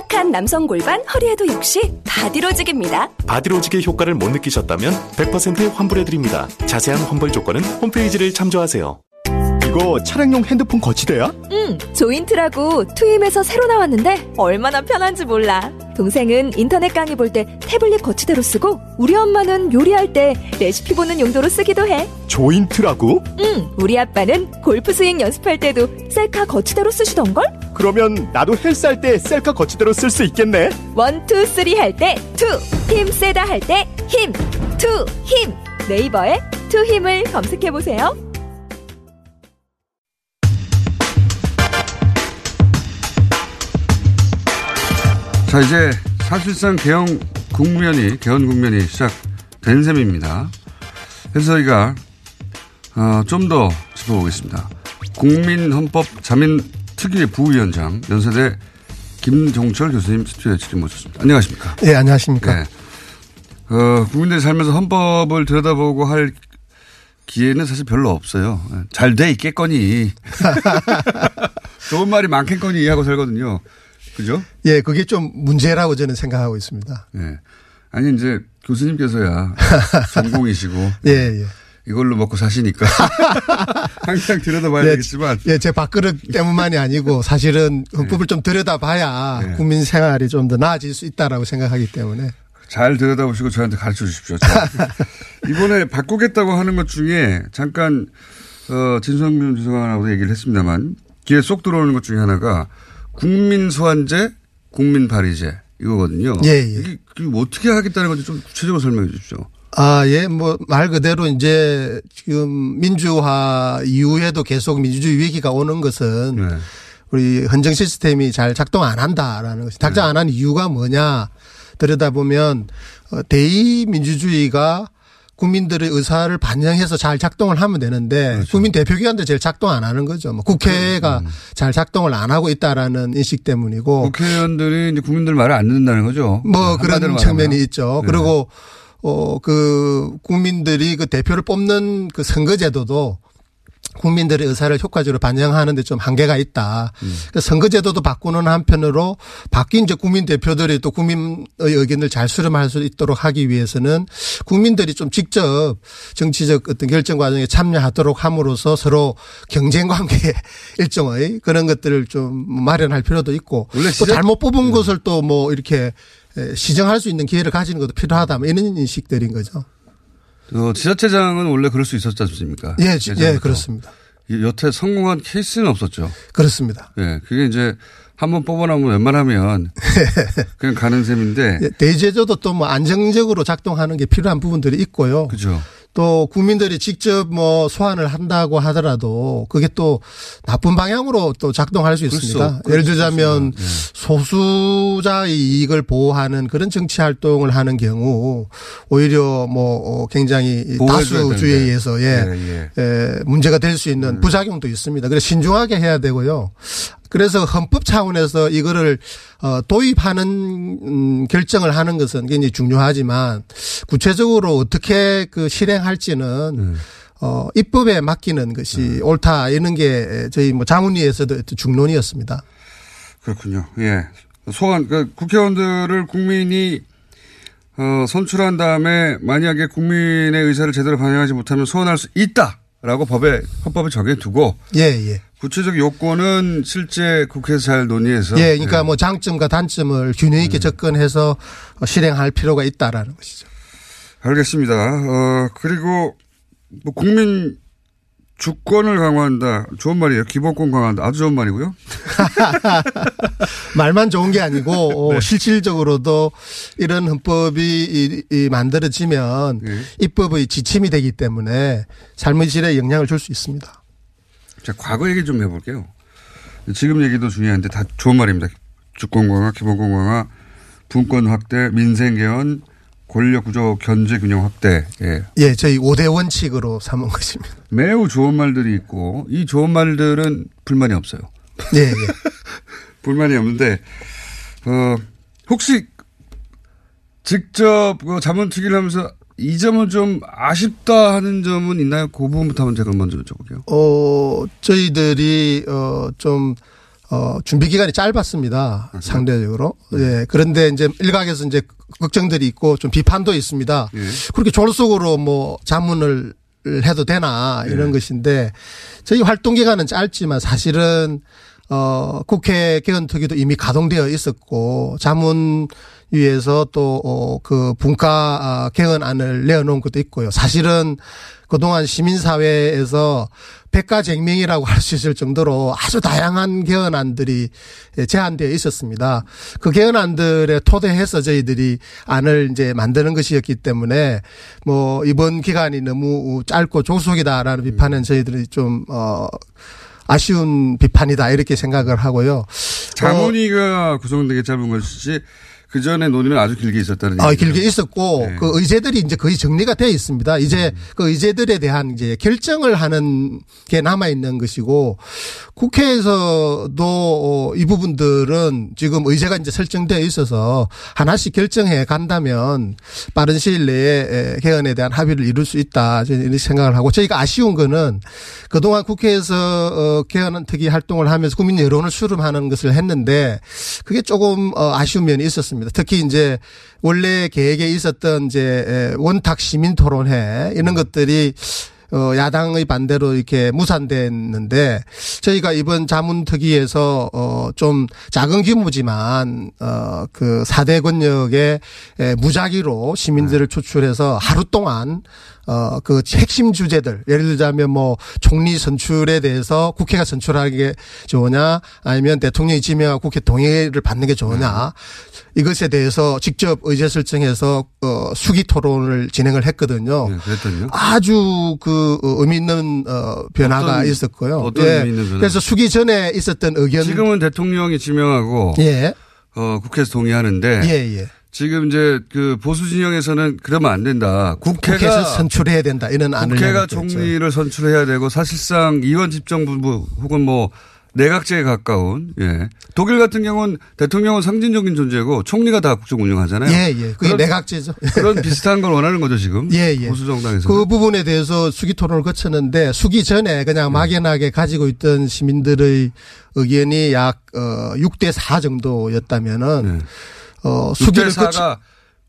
삐딱한 남성 골반 허리에도 역시 바디로직입니다. 바디로직의 효과를 못 느끼셨다면 100% 환불해드립니다. 자세한 환불 조건은 홈페이지를 참조하세요. 이거 차량용 핸드폰 거치대야? 응, 조인트라고 투힘에서 새로 나왔는데 얼마나 편한지 몰라. 동생은 인터넷 강의 볼 때 태블릿 거치대로 쓰고 우리 엄마는 요리할 때 레시피 보는 용도로 쓰기도 해. 조인트라고? 응, 우리 아빠는 골프 스윙 연습할 때도 셀카 거치대로 쓰시던걸? 그러면 나도 헬스 할 때 셀카 거치대로 쓸 수 있겠네. one, two, three 할 때 two, 힘 세다 할 때 힘, 투, 힘. 네이버에 투 힘을 검색해 보세요. 자 이제 사실상 개헌 국면이 개헌 국면이 시작된 셈입니다. 그래서 저희가 어, 좀 더 짚어보겠습니다. 국민헌법 자민 특위 부위원장 연세대 김종철 교수님 스튜디오에 지금 모셨습니다. 안녕하십니까? 네, 안녕하십니까? 네. 어, 국민들이 살면서 헌법을 들여다보고 할 기회는 사실 별로 없어요. 잘 돼 있겠거니. [LAUGHS] 좋은 말이 많겠거니 하고 살거든요. 그죠? 예, 그게 좀 문제라고 저는 생각하고 있습니다. 예. 아니, 이제 교수님께서야 [LAUGHS] 전공이시고. 예, 예. 이걸로 먹고 사시니까. [LAUGHS] 항상 들여다봐야 예, 되겠지만. 예, 제 밥그릇 때문만이 아니고 사실은 헌법을 좀 들여다봐야 예. 국민 생활이 좀 더 나아질 수 있다라고 생각하기 때문에. 잘 들여다보시고 저한테 가르쳐 주십시오. 자, [LAUGHS] 이번에 바꾸겠다고 하는 것 중에 잠깐, 어, 진성균 주석하고 얘기를 했습니다만 귀에 쏙 들어오는 것 중에 하나가 국민 소환제, 국민 발의제 이거거든요. 예, 예. 이게, 이게 어떻게 하겠다는 건지 좀 구체적으로 설명해 주십시오. 아, 예, 뭐, 말 그대로 이제 지금 민주화 이후에도 계속 민주주의 위기가 오는 것은 네. 우리 헌정 시스템이 잘 작동 안 한다라는 것이 작동 안 하는 이유가 뭐냐 들여다보면 어, 대의 민주주의가 국민들의 의사를 반영해서 잘 작동을 하면 되는데 국민 대표기관도 제일 작동 안 하는 거죠. 뭐 국회가 잘 작동을 안 하고 있다라는 인식 때문이고 국회의원들이 이제 국민들 말을 안 듣는다는 거죠. 뭐 한마디로 그런. 측면이 있죠. 네. 그리고 어 그 국민들이 그 대표를 뽑는 그 선거제도도 국민들의 의사를 효과적으로 반영하는데 좀 한계가 있다. 그 선거제도도 바꾸는 한편으로 바뀐 이제 국민 대표들이 또 국민의 의견을 잘 수렴할 수 있도록 하기 위해서는 국민들이 좀 직접 정치적 어떤 결정 과정에 참여하도록 함으로써 서로 경쟁 관계 [LAUGHS] 일종의 그런 것들을 좀 마련할 필요도 있고 또 잘못 뽑은 것을 또 뭐 이렇게 에, 시정할 수 있는 기회를 가지는 것도 필요하다. 뭐 이런 인식들인 거죠. 어, 지자체장은 원래 그럴 수 있었지 않습니까? 예, 지- 예. 그렇습니다. 이 여태 성공한 케이스는 없었죠. 그렇습니다. 예, 그게 이제 한 번 뽑아놓으면 웬만하면 [LAUGHS] 그냥 가는 셈인데. 예, 대제도도 또 뭐 안정적으로 작동하는 게 필요한 부분들이 있고요. 그죠. 또 국민들이 직접 뭐 소환을 한다고 하더라도 그게 또 나쁜 방향으로 또 작동할 수 있습니다. 예를 수 들자면. 예. 소수자의 이익을 보호하는 그런 정치 활동을 하는 경우 오히려 뭐 어, 굉장히 다수주의에. 의해서 예, 예, 예. 에, 문제가 될 수 있는 부작용도 있습니다. 그래서 신중하게 해야 되고요. 그래서 헌법 차원에서 이거를 어, 도입하는 음, 결정을 하는 것은 굉장히 중요하지만 구체적으로 어떻게 그 실행할지는 어, 입법에 맡기는 것이 옳다 이런 게 저희 뭐 자문위에서도 중론이었습니다. 그렇군요. 예. 소환, 그 국회의원들을 국민이 어, 선출한 다음에 만약에 국민의 의사를 제대로 반영하지 못하면 소환할 수 있다 라고 법에 헌법에 정해두고 예, 예. 구체적 요건은 실제 국회에서 잘 논의해서 예, 그러니까 뭐 장점과 단점을 균형 있게 접근해서 어, 실행할 필요가 있다라는 것이죠. 알겠습니다. 어, 그리고 뭐 국민 주권을 강화한다. 좋은 말이에요. 기본권 강화한다. 아주 좋은 말이고요. [LAUGHS] 말만 좋은 게 아니고 어, 네. 실질적으로도 이런 헌법이 이- 이 만들어지면 네. 입법의 지침이 되기 때문에 삶의 질에 영향을 줄 수 있습니다. 자, 과거 얘기 좀 해볼게요. 지금 얘기도 중요한데 다 좋은 말입니다. 주권 강화, 기본권 강화, 분권 확대, 민생 개헌, 권력 구조 견제 균형 확대. 예. 예, 저희 5대 원칙으로 삼은 것입니다. 매우 좋은 말들이 있고 이 좋은 말들은 불만이 없어요. 예, 예. [LAUGHS] 불만이 없는데 어 혹시 직접 그 자문특위를 하면서 이 점은 좀 아쉽다 하는 점은 있나요? 그 부분부터 한번 제가 먼저 여쭤볼게요. 어, 저희들이, 어, 좀, 어, 준비 기간이 짧았습니다. 상대적으로. 예. 그런데 이제 일각에서 이제 걱정들이 있고 좀 비판도 있습니다. 그렇게 졸속으로 뭐 자문을 해도 되나 이런 것인데 저희 활동 기간은 짧지만 사실은 어, 국회 개헌 특위도 이미 가동되어 있었고 자문 위에서 또, 어, 그 분과 아, 개헌안을 내어놓은 것도 있고요. 사실은 그동안 시민사회에서 백가쟁명이라고 할 수 있을 정도로 아주 다양한 개헌안들이 제한되어 있었습니다. 그 개헌안들에 토대해서 저희들이 안을 이제 만드는 것이었기 때문에 뭐 이번 기간이 너무 짧고 조속이다라는 비판은 저희들이 좀, 어, 아쉬운 비판이다 이렇게 생각을 하고요. 자문위가 구성되게 짧은 것이지 그 전에 논의는 아주 길게 있었다는 아, 얘기죠. 길게 있었고 네. 그 의제들이 이제 거의 정리가 되어 있습니다. 이제 음. 그 의제들에 대한 이제 결정을 하는 게 남아 있는 것이고 국회에서도 어, 이 부분들은 지금 의제가 이제 설정되어 있어서 하나씩 결정해 간다면 빠른 시일 내에 에, 개헌에 대한 합의를 이룰 수 있다 저는 이렇게 생각을 하고 저희가 아쉬운 거는 그동안 국회에서 어, 개헌 특위 활동을 하면서 국민 여론을 수렴하는 것을 했는데 그게 조금 어, 아쉬운 면이 있었습니다. 특히 이제 원래 계획에 있었던 이제 에, 원탁 시민 토론회 이런 것들이 어, 야당의 반대로 이렇게 무산됐는데 저희가 이번 자문특위에서 어, 좀 작은 규모지만 어, 그 4대 권역에 에, 무작위로 시민들을 추출해서 하루 동안 어, 그 핵심 주제들, 예를 들자면 뭐 총리 선출에 대해서 국회가 선출하는 게 좋으냐, 아니면 대통령이 지명하고 국회 동의를 받는 게 좋으냐, 이것에 대해서 직접 의제 설정해서 어, 수기 토론을 진행을 했거든요. 네, 그랬더니요. 아주 그 어, 의미 있는 어, 변화가 어떤- 있었고요. 어떤 예. 의미 있는 변화? 그래서 수기 전에 있었던 의견 지금은 대통령이 지명하고 예. 어, 국회에서 동의하는데 예, 예. 지금 이제 그 보수 진영에서는 그러면 안 된다. 국회가 선출해야 된다 이런 안을 국회가. 총리를 선출해야 되고 사실상 이원 집정부 혹은 뭐 내각제에 가까운 예. 독일 같은 경우는 대통령은 상징적인 존재고 총리가 다 국정 운영하잖아요. 예, 예. 그게 그런- 내각제죠. [LAUGHS] 그런 비슷한 걸 원하는 거죠 지금. 예, 예. 보수 정당에서. 그 부분에 대해서 수기 토론을 거쳤는데 수기 전에 네. 그냥 막연하게 가지고 있던 시민들의 의견이 약 어, 6대 4 정도였다면은 어, 수기를 6대 거쳐 4가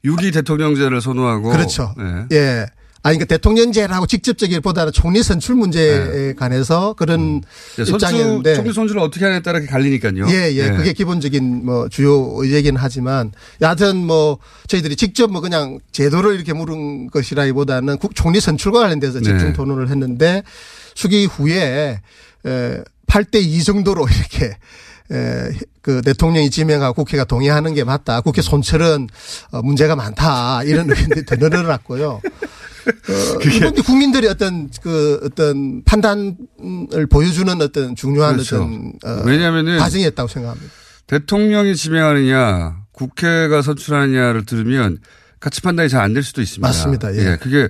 6위 대통령제를 선호하고 그렇죠. 예. 예. 아니, 그러니까 대통령제라고 직접적이기보다는 총리 선출 문제에 관해서 그런 네, 선출, 입장이었는데. 총리 선출을 어떻게 하냐에 따라 갈리니까요. 예, 예. 그게 기본적인 뭐 주요 의제긴 하지만 여하튼 뭐 저희들이 직접 뭐 그냥 제도를 이렇게 물은 것이라기보다는 국- 총리 선출과 관련돼서 집중 네. 토론을 했는데 수기 후에 에 8대 2 정도로 [LAUGHS] 이렇게 에, 그 대통령이 지명하고 국회가 동의하는 게 맞다. 국회 손철은 어, 문제가 많다. 이런 의견들이 [LAUGHS] 더 늘어났고요. 어, 이건 국민들이 어떤 그 어떤 판단을 보여주는 어떤 중요한 그렇죠. 어떤 어, 왜냐하면은 과정이었다고 생각합니다. 대통령이 지명하느냐 국회가 선출하느냐를 들으면 같이 판단이 잘 안 될 수도 있습니다. 맞습니다. 예. 그게 그게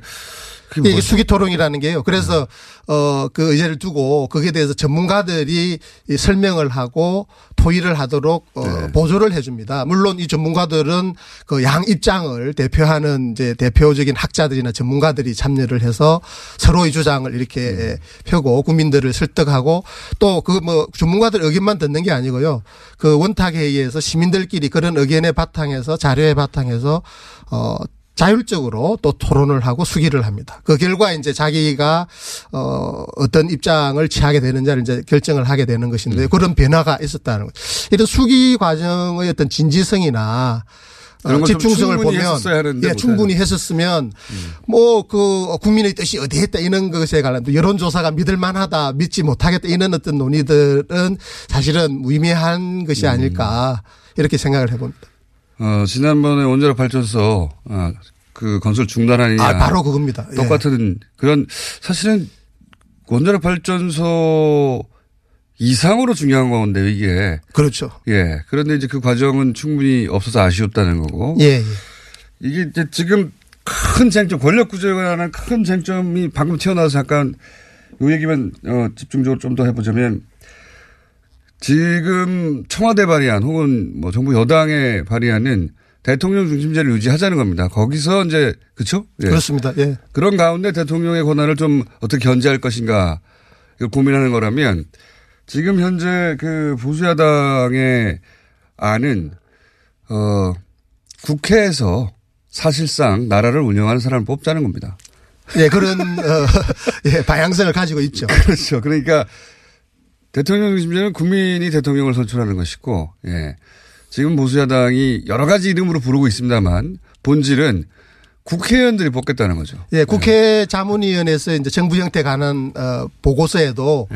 이게 뭐죠? 수기 토론이라는 게요. 그래서 어그 의제를 두고 거기에 대해서 전문가들이 이 설명을 하고 토의를 하도록 어 네. 보조를 해줍니다. 물론 이 전문가들은 그 양 입장을 대표하는 이제 대표적인 학자들이나 전문가들이 참여를 해서 서로의 주장을 이렇게 네. 펴고 국민들을 설득하고 또 그 뭐 전문가들 의견만 듣는 게 아니고요. 그 원탁 회의에서 시민들끼리 그런 의견의 바탕에서 자료의 바탕에서 어 자율적으로 또 토론을 하고 수기를 합니다. 그 결과 이제 자기가 어 어떤 입장을 취하게 되는지를 이제 결정을 하게 되는 음. 것인데 그런 변화가 있었다는 거죠. 이런 수기 과정의 어떤 진지성이나 어, 집중성을 충분히 보면 예, 충분히 했었으면 뭐그 국민의 뜻이 어디 했다 이런 것에 관한 여론 조사가 믿을 만하다 믿지 못하겠다 이런 어떤 논의들은 사실은 무의미한 것이 아닐까 이렇게 생각을 해봅니다. 어, 지난번에 원자력 발전소 아, 그 건설 중단하느냐 아, 바로 그겁니다. 예. 똑같은 그런 사실은 원자력 발전소 이상으로 중요한 건데 이게 그렇죠. 예 그런데 이제 그 과정은 충분히 없어서 아쉬웠다는 거고 예, 예. 이게 이제 지금 큰 쟁점 권력 구조에 관한 큰 쟁점이 방금 튀어나와서 잠깐 요 얘기만 어, 집중적으로 좀 더 해보자면 지금 청와대 발의안 혹은 뭐 정부 여당에 발의하는 대통령 중심제를 유지하자는 겁니다. 거기서 이제 그렇죠? 그렇습니다. 예. 그런 가운데 대통령의 권한을 좀 어떻게 견제할 것인가 이걸 고민하는 거라면 지금 현재 그 보수야당의 안은 어 국회에서 사실상 나라를 운영하는 사람을 뽑자는 겁니다. 예, 그런 어, [LAUGHS] 예, 방향성을 가지고 있죠. [LAUGHS] 그렇죠. 그러니까 대통령 중심제는 국민이 대통령을 선출하는 것이고, 예. 지금 보수야당이 여러 가지 이름으로 부르고 있습니다만 본질은 국회의원들이 뽑겠다는 거죠. 예, 국회 자문위원회에서 이제 정부 형태 관한 어, 보고서에도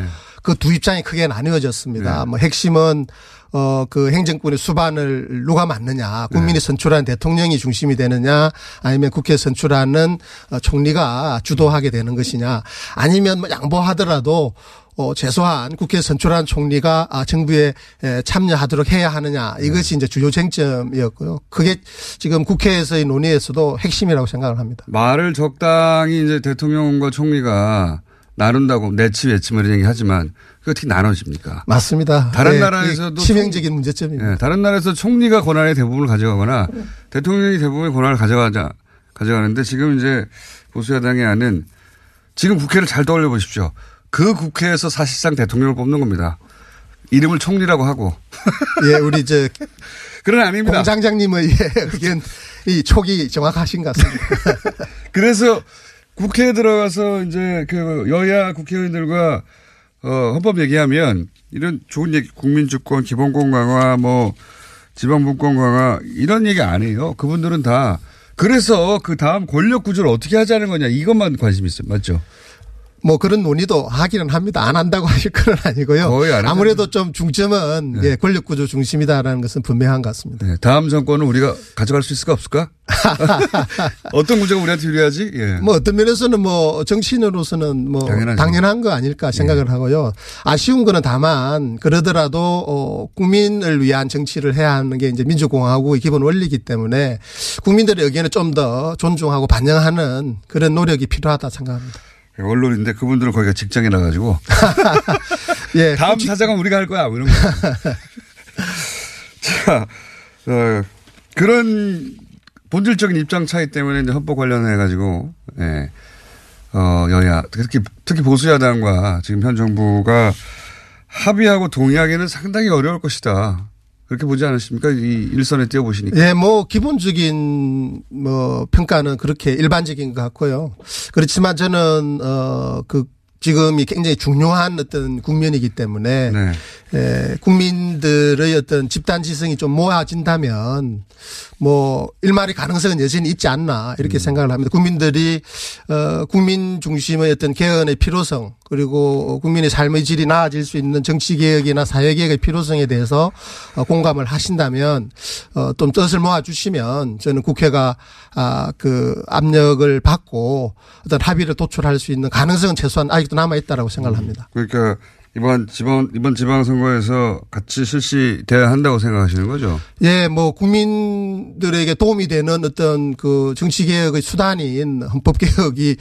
그두 입장이 크게 나뉘어졌습니다. 뭐 핵심은 어, 그 행정권의 수반을 누가 맡느냐, 국민이 선출한 대통령이 중심이 되느냐, 아니면 국회 선출하는 어, 총리가 주도하게 되는 것이냐, 아니면 뭐 양보하더라도 어, 최소한 국회 선출한 총리가 아, 정부에 에, 참여하도록 해야 하느냐 이것이 이제 주요 쟁점이었고요. 그게 지금 국회에서의 논의에서도 핵심이라고 생각을 합니다. 말을 적당히 이제 대통령과 총리가 나눈다고 내치 외치 뭐 이런 얘기 하지만 그게 어떻게 나눠집니까? 맞습니다. 다른 예, 나라에서도 치명적인 문제점입니다. 예, 다른 나라에서 총리가 권한의 대부분을 가져가거나 대통령이 대부분의 권한을 가져가자 가져가는데 지금 이제 보수야당의 안은 지금 국회를 잘 떠올려 보십시오. 그 국회에서 사실상 대통령을 뽑는 겁니다. 이름을 총리라고 하고. 예, 우리 저 [LAUGHS] 그런 아닙니다. 공장장님의 예, 의견 이 촉이 정확하신 것 같습니다. [LAUGHS] 그래서 국회에 들어가서 이제 그 여야 국회의원들과 어, 헌법 얘기하면 이런 좋은 얘기, 국민주권, 기본권 강화, 뭐 지방분권 강화 이런 얘기 안 해요. 그분들은 다 그래서 그 다음 권력 구조를 어떻게 하자는 거냐 이것만 관심 있어요. 맞죠? 뭐 그런 논의도 하기는 합니다. 안 한다고 [LAUGHS] 하실 건 아니고요. 거의 안 아무래도 좀 중점은 예, 권력 구조 중심이다라는 것은 분명한 것 같습니다. 네, 다음 정권은 우리가 가져갈 수 있을까 없을까? [LAUGHS] 어떤 구조가 우리한테 유리하지? 예. 뭐 어떤 면에서는 뭐 정치인으로서는 뭐 당연하죠. 당연한 거 아닐까 생각을 하고요. 아쉬운 거는 다만 그러더라도 어 국민을 위한 정치를 해야 하는 게 이제 민주공화국의 기본 원리이기 때문에 국민들의 의견을 좀 더 존중하고 반영하는 그런 노력이 필요하다 생각합니다. 언론인데 그분들은 거기가 직장이라 가지고 [LAUGHS] 예. 다음 사장은 우리가 할 거야. 뭐 이런 거. [LAUGHS] 자, 어, 그런 본질적인 입장 차이 때문에 이제 헌법 관련해 가지고 예. 어, 여야 특히 특히 보수 야당과 지금 현 정부가 합의하고 동의하기는 상당히 어려울 것이다. 그렇게 보지 않으십니까? 이 일선에 뛰어보시니까. 예, 뭐 기본적인 뭐 평가는 그렇게 일반적인 것 같고요. 그렇지만 저는 어 그 지금이 굉장히 중요한 어떤 국면이기 때문에 네. 에, 국민들의 어떤 집단 지성이 좀 모아진다면 뭐 일말의 가능성은 여전히 있지 않나 이렇게 생각을 합니다. 국민들이 어 국민 중심의 어떤 개헌의 필요성 그리고 국민의 삶의 질이 나아질 수 있는 정치 개혁이나 사회 개혁의 필요성에 대해서 어, 공감을 하신다면 어좀 뜻을 모아 주시면 저는 국회가 아그 압력을 받고 어떤 합의를 도출할 수 있는 가능성은 최소한 아직도 남아 있다라고 생각을 합니다. 그러니까 이번 지방 이번 지방 선거에서 같이 실시돼야 한다고 생각하시는 거죠? 예, 뭐 국민들에게 도움이 되는 어떤 그 정치 개혁의 수단인 헌법 개혁이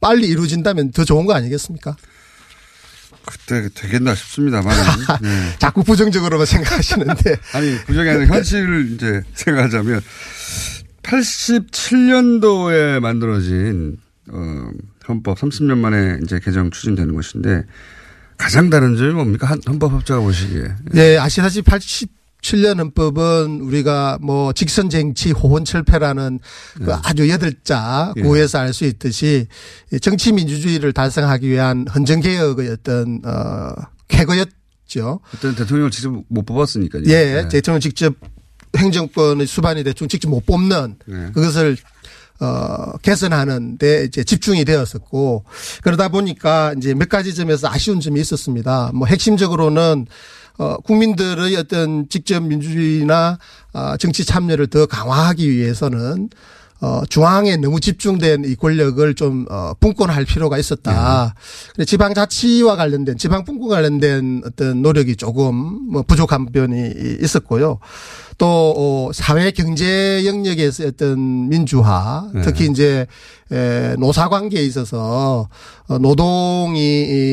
빨리 이루어진다면 더 좋은 거 아니겠습니까? 그때 되겠나 싶습니다만. [LAUGHS] 네. 자꾸 부정적으로만 생각하시는데. [LAUGHS] 아니 부정이 아니라 현실을 이제 생각하자면 87년도에 만들어진 어, 헌법 30년 만에 이제 개정 추진되는 것인데 가장 다른 점이 뭡니까? 한, 헌법학자가 보시기에. 예, 아시다시피 87년 헌법은 우리가 뭐 직선쟁치 호혼철폐라는 그 아주 여덟 자 예. 구에서 알수 있듯이 정치 민주주의를 달성하기 위한 헌정개혁의 어떤 어 쾌거였죠. 그때는 대통령을 직접 못 뽑았으니까요. 예, 네. 대통령 직접 행정권의 수반이 대충 직접 못 뽑는 네. 그것을 어, 개선하는 데 이제 집중이 되었었고 그러다 보니까 이제 몇 가지 점에서 아쉬운 점이 있었습니다. 뭐 핵심적으로는 어, 국민들의 어떤 직접 민주주의나 어, 정치 참여를 더 강화하기 위해서는 어, 중앙에 너무 집중된 이 권력을 좀, 어, 분권할 필요가 있었다. 근데 지방자치와 관련된, 지방분권 관련된 어떤 노력이 조금 뭐 부족한 면이 있었고요. 또, 어, 사회 경제 영역에서 어떤 민주화, 네. 특히 이제, 에, 노사 관계에 있어서 어, 노동이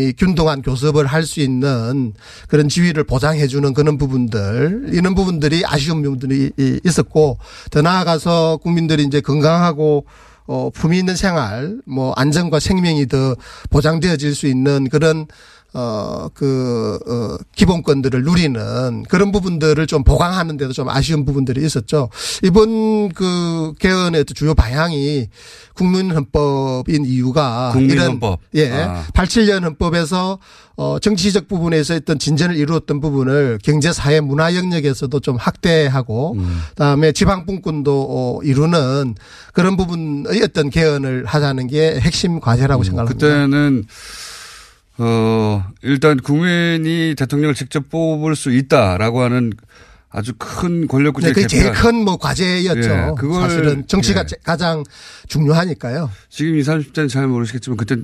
이 균등한 교섭을 할 수 있는 그런 지위를 보장해 주는 그런 부분들 이런 부분들이 아쉬운 부분들이 이- 있었고 더 나아가서 국민들이 이제 건강하고 어, 품위 있는 생활, 뭐, 안전과 생명이 더 보장되어질 수 있는 그런, 어, 그, 어, 기본권들을 누리는 그런 부분들을 좀 보강하는 데도 좀 아쉬운 부분들이 있었죠. 이번 그 개헌의 또 주요 방향이 국민헌법인 이유가 국민헌법. 이런, 예. 아. 87년 헌법에서 어, 정치적 부분에서 어떤 진전을 이루었던 부분을 경제, 사회, 문화 영역에서도 좀 확대하고 음. 그다음에 지방분권도 어, 이루는 그런 부분의 어떤 개헌을 하자는 게 핵심 과제라고 생각합니다. 그때는 어 일단 국민이 대통령을 직접 뽑을 수 있다라고 하는 아주 큰 권력 구조 네, 그게 제일 큰 뭐 과제였죠. 예, 그걸- 사실은 정치가 예. 제- 가장 중요하니까요. 지금 20, 30대는 잘 모르시겠지만 그때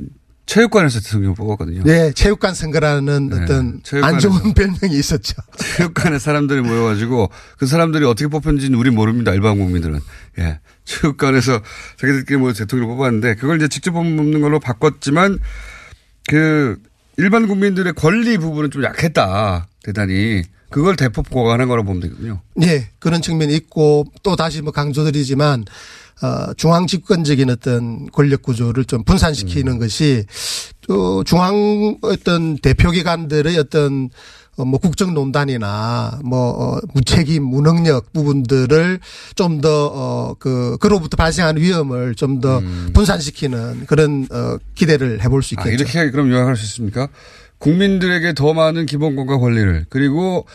체육관에서 대통령 뽑았거든요. 네, 체육관 선거라는 네, 어떤 체육관에서. 안 좋은 [LAUGHS] 별명이 있었죠. 체육관에 사람들이 모여가지고 그 사람들이 어떻게 뽑혔는지는 우리 모릅니다. 일반 국민들은. 예. 체육관에서 자기들끼리 모여 대통령 을 뽑았는데 그걸 이제 직접 뽑는 걸로 바꿨지만 그 일반 국민들의 권리 부분은 좀 약했다. 대단히. 그걸 대폭 보강한 거라고 보면 되거든요. 예, 그런 측면이 있고 또 다시 뭐 강조드리지만 어, 중앙 집권적인 어떤 권력 구조를 좀 분산시키는 것이 또 중앙 어떤 대표 기관들의 어떤 어, 뭐 국정농단이나 뭐 어, 무책임 무능력 부분들을 좀 더어그 그로부터 발생하는 위험을 좀더 분산시키는 그런 어 기대를 해볼 수 아, 있겠죠. 이렇게 그럼 요약할 수 있습니까? 국민들에게 더 많은 기본권과 권리를 그리고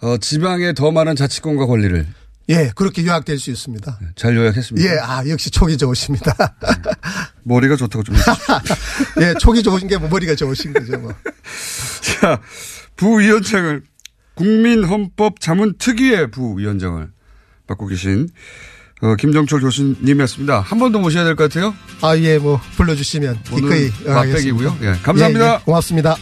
어, 지방에 더 많은 자치권과 권리를 예, 그렇게 요약될 수 있습니다. 잘 요약했습니다. 예, 아 역시 촉이 좋으십니다. 머리가 좋다고 좀. [LAUGHS] 예, 촉이 좋으신 게 뭐 머리가 좋으신 거죠, 뭐. [LAUGHS] 자, 부위원장을 국민헌법 자문 특위의 부위원장을 맡고 계신 어, 김정철 교수님이었습니다. 한 번 더 모셔야 될 것 같아요. 아, 예, 뭐 불러주시면 기꺼이. 응하겠습니다. 예, 감사합니다. 예, 예, 고맙습니다.